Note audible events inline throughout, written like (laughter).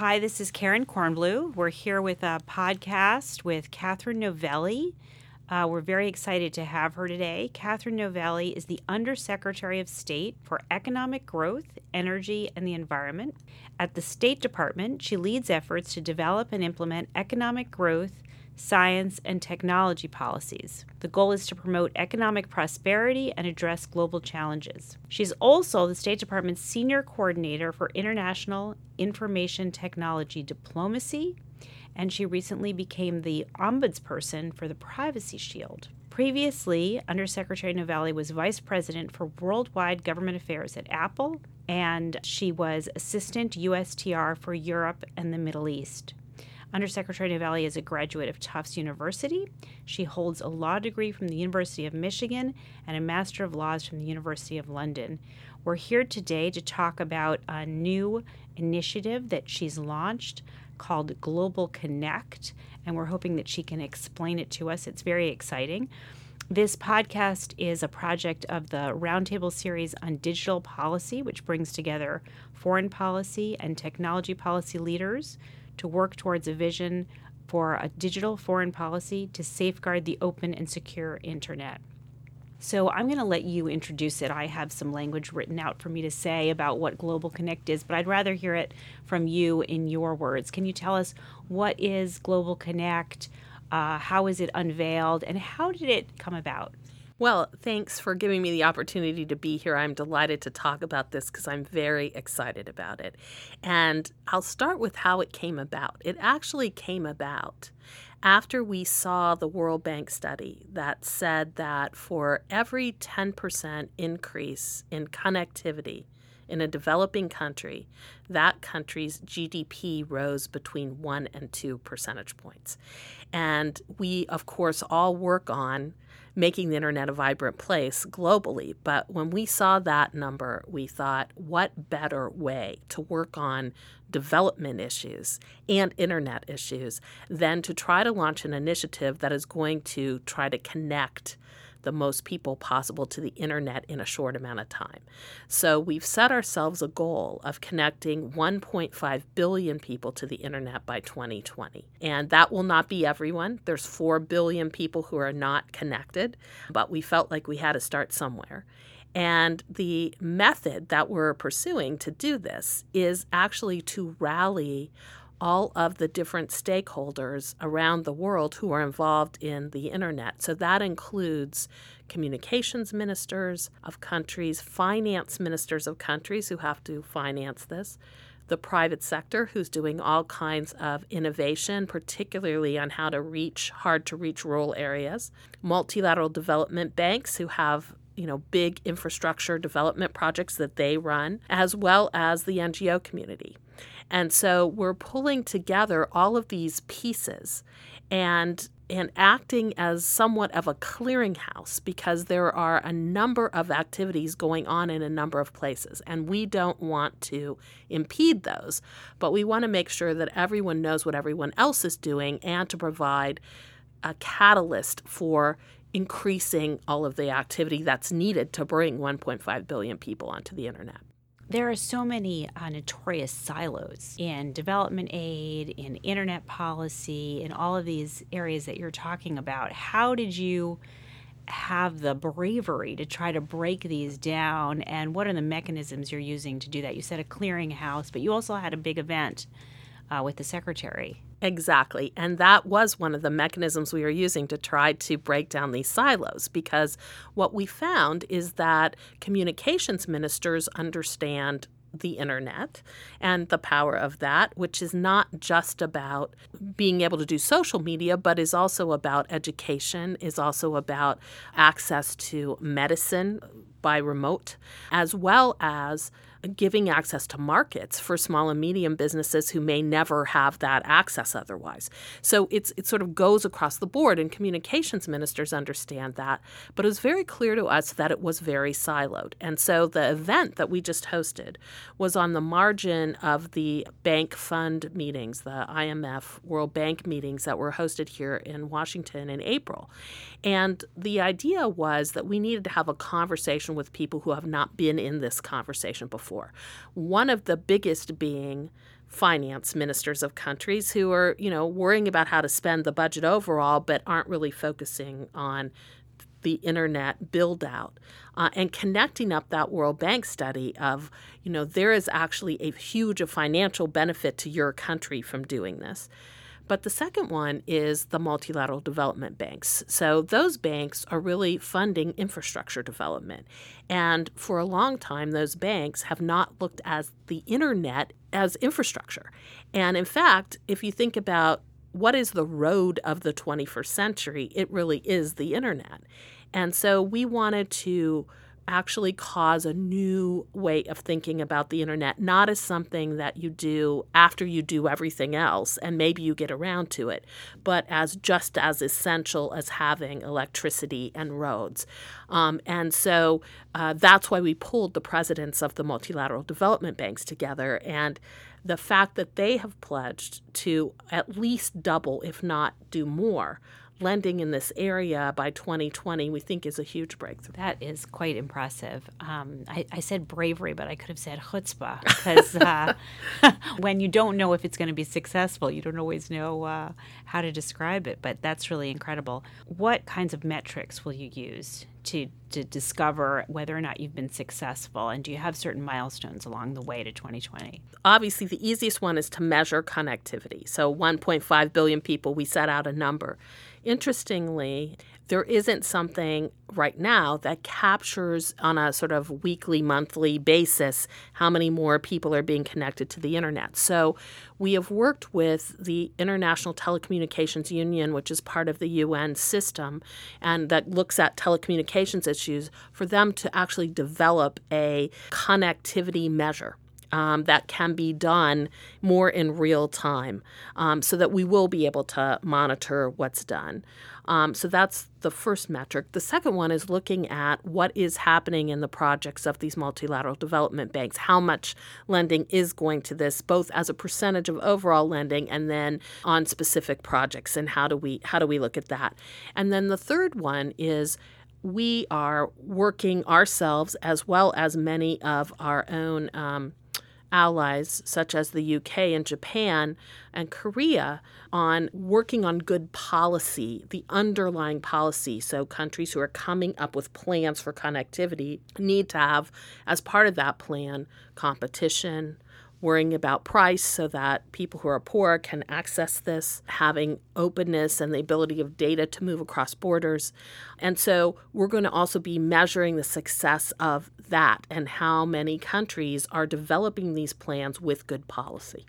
Hi, this is Karen Kornbluh. We're here with a podcast with Catherine Novelli. Uh, we're very excited to have her today. Catherine Novelli is the Undersecretary of State for Economic Growth, Energy, and the Environment. At the State Department, she leads efforts to develop and implement economic growth, science, and technology policies. The goal is to promote economic prosperity and address global challenges. She's also the State Department's Senior Coordinator for International Information Technology Diplomacy, and she recently became the ombudsperson for the Privacy Shield. Previously, Undersecretary Novelli was Vice President for Worldwide Government Affairs at Apple, and she was Assistant USTR for Europe and the Middle East. Undersecretary Novelli is a graduate of Tufts University. She holds a law degree from the University of Michigan and a Master of Laws from the University of London. We're here today to talk about a new initiative that she's launched called Global Connect, and we're hoping that she can explain it to us. It's very exciting. This podcast is a project of the Roundtable series on digital policy, which brings together foreign policy and technology policy leaders to work towards a vision for a digital foreign policy to safeguard the open and secure internet. So I'm going to let you introduce it. I have some language written out for me to say about what Global Connect is, but I'd rather hear it from you in your words. Can you tell us what is Global Connect? Uh, how is it unveiled? And how did it come about? Well, thanks for giving me the opportunity to be here. I'm delighted to talk about this because I'm very excited about it. And I'll start with how it came about. It actually came about after we saw the World Bank study that said that for every 10% increase in connectivity in a developing country, that country's GDP rose between one and two percentage points. And we, of course, all work on making the internet a vibrant place globally. But when we saw that number, we thought, what better way to work on development issues and internet issues than to try to launch an initiative that is going to try to connect the most people possible to the internet in a short amount of time. So we've set ourselves a goal of connecting 1.5 billion people to the internet by 2020. And that will not be everyone. There's 4 billion people who are not connected, but we felt like we had to start somewhere. And the method that we're pursuing to do this is actually to rally all of the different stakeholders around the world who are involved in the internet. So that includes communications ministers of countries, finance ministers of countries who have to finance this, the private sector who's doing all kinds of innovation, particularly on how to reach hard to reach rural areas, multilateral development banks who have you know big infrastructure development projects that they run as well as the NGO community. And so we're pulling together all of these pieces and and acting as somewhat of a clearinghouse because there are a number of activities going on in a number of places and we don't want to impede those but we want to make sure that everyone knows what everyone else is doing and to provide a catalyst for increasing all of the activity that's needed to bring 1.5 billion people onto the internet there are so many uh, notorious silos in development aid, in internet policy, in all of these areas that you're talking about. How did you have the bravery to try to break these down? And what are the mechanisms you're using to do that? You said a clearinghouse, but you also had a big event uh, with the secretary. Exactly. And that was one of the mechanisms we were using to try to break down these silos because what we found is that communications ministers understand the internet and the power of that, which is not just about being able to do social media, but is also about education, is also about access to medicine by remote, as well as giving access to markets for small and medium businesses who may never have that access otherwise. So it's it sort of goes across the board and communications ministers understand that, but it was very clear to us that it was very siloed. And so the event that we just hosted was on the margin of the bank fund meetings, the IMF World Bank meetings that were hosted here in Washington in April. And the idea was that we needed to have a conversation with people who have not been in this conversation before. One of the biggest being finance ministers of countries who are, you know, worrying about how to spend the budget overall, but aren't really focusing on the internet build out uh, and connecting up that World Bank study of, you know, there is actually a huge financial benefit to your country from doing this. But the second one is the multilateral development banks. So those banks are really funding infrastructure development. And for a long time, those banks have not looked at the internet as infrastructure. And in fact, if you think about what is the road of the 21st century, it really is the internet. And so we wanted to actually cause a new way of thinking about the internet, not as something that you do after you do everything else and maybe you get around to it, but as just as essential as having electricity and roads. Um, and so uh, that's why we pulled the presidents of the multilateral development banks together. And the fact that they have pledged to at least double, if not do more, lending in this area by 2020, we think is a huge breakthrough. That is quite impressive. Um, I, I, said bravery, but I could have said chutzpah because uh, (laughs) when you don't know if it's going to be successful, you don't always know uh, how to describe it. But that's really incredible. What kinds of metrics will you use to to discover whether or not you've been successful and do you have certain milestones along the way to 2020 obviously the easiest one is to measure connectivity. So 1.5 billion people we set out a number interestingly there isn't something right now that captures on a sort of weekly, monthly basis how many more people are being connected to the internet. So we have worked with the International Telecommunications Union, which is part of the UN system and that looks at telecommunications issues, for them to actually develop a connectivity measure. Um, that can be done more in real time um, so that we will be able to monitor what's done. Um, so that's the first metric. The second one is looking at what is happening in the projects of these multilateral development banks, how much lending is going to this, both as a percentage of overall lending and then on specific projects, and how do we how do we look at that? And then the third one is we are working ourselves as well as many of our own um, allies, such as the UK and Japan and Korea, on working on good policy, the underlying policy. So, countries who are coming up with plans for connectivity need to have, as part of that plan, competition, worrying about price so that people who are poor can access this, having openness and the ability of data to move across borders. And so we're going to also be measuring the success of that and how many countries are developing these plans with good policy.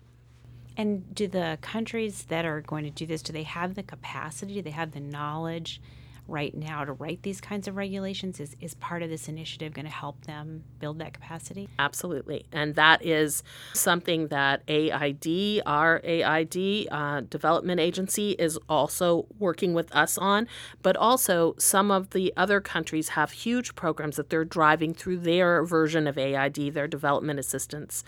And do the countries that are going to do this, do they have the capacity? Do they have the knowledge? Right now to write these kinds of regulations? Is, is part of this initiative going to help them build that capacity? Absolutely. And that is something that AID, our AID uh, development agency, is also working with us on. But also, some of the other countries have huge programs that they're driving through their version of AID, their development assistance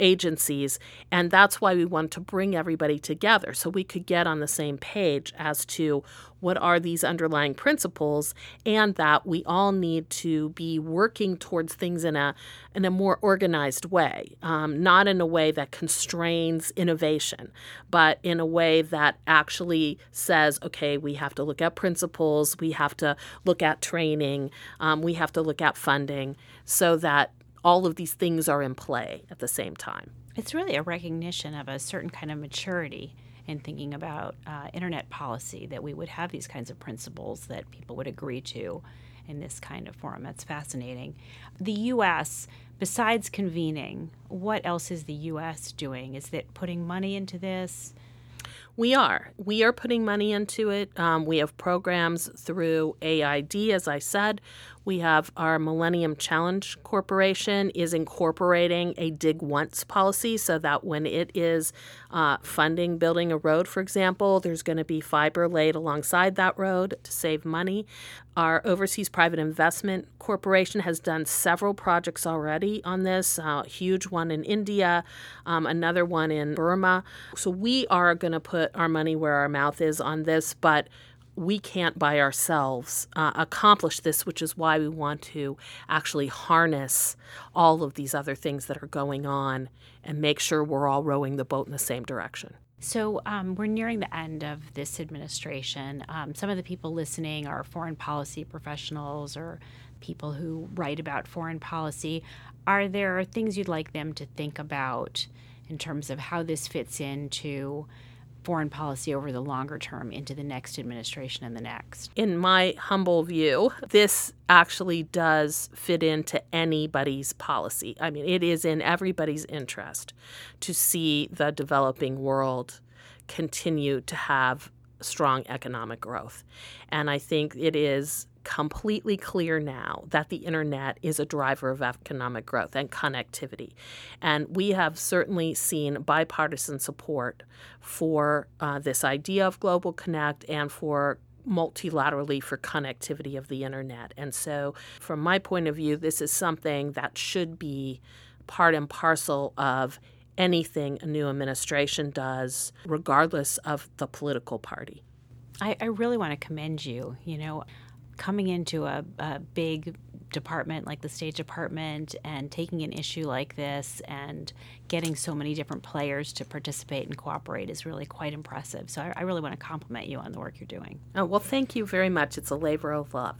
agencies. And that's why we want to bring everybody together so we could get on the same page as to what are these underlying principles and that we all need to be working towards things in a in a more organized way um, not in a way that constrains innovation but in a way that actually says okay we have to look at principles we have to look at training um, we have to look at funding so that all of these things are in play at the same time. It's really a recognition of a certain kind of maturity in thinking about uh, internet policy that we would have these kinds of principles that people would agree to in this kind of forum. That's fascinating. The U.S., besides convening, what else is the U.S. doing? Is it putting money into this? We are. We are putting money into it. Um, we have programs through AID, as I said. We have our Millennium Challenge Corporation is incorporating a dig once policy so that when it is uh, funding building a road, for example, there's going to be fiber laid alongside that road to save money. Our Overseas Private Investment Corporation has done several projects already on this, uh, huge one in India, um, another one in Burma. So we are going to put our money where our mouth is on this, but we can't by ourselves uh, accomplish this, which is why we want to actually harness all of these other things that are going on and make sure we're all rowing the boat in the same direction. So, um, we're nearing the end of this administration. Um, some of the people listening are foreign policy professionals or people who write about foreign policy. Are there things you'd like them to think about in terms of how this fits into foreign policy over the longer term into the next administration and the next? In my humble view, this actually does fit into anybody's policy. I mean, it is in everybody's interest to see the developing world continue to have strong economic growth. And I think it is completely clear now that the internet is a driver of economic growth and connectivity. And we have certainly seen bipartisan support for uh, this idea of Global Connect and for multilaterally for connectivity of the internet. And so, from my point of view, this is something that should be part and parcel of anything a new administration does, regardless of the political party. I, I really want to commend you. You know, coming into a, a big department like the State Department and taking an issue like this and getting so many different players to participate and cooperate is really quite impressive. So I, I really want to compliment you on the work you're doing. Oh, well, thank you very much. It's a labor of love.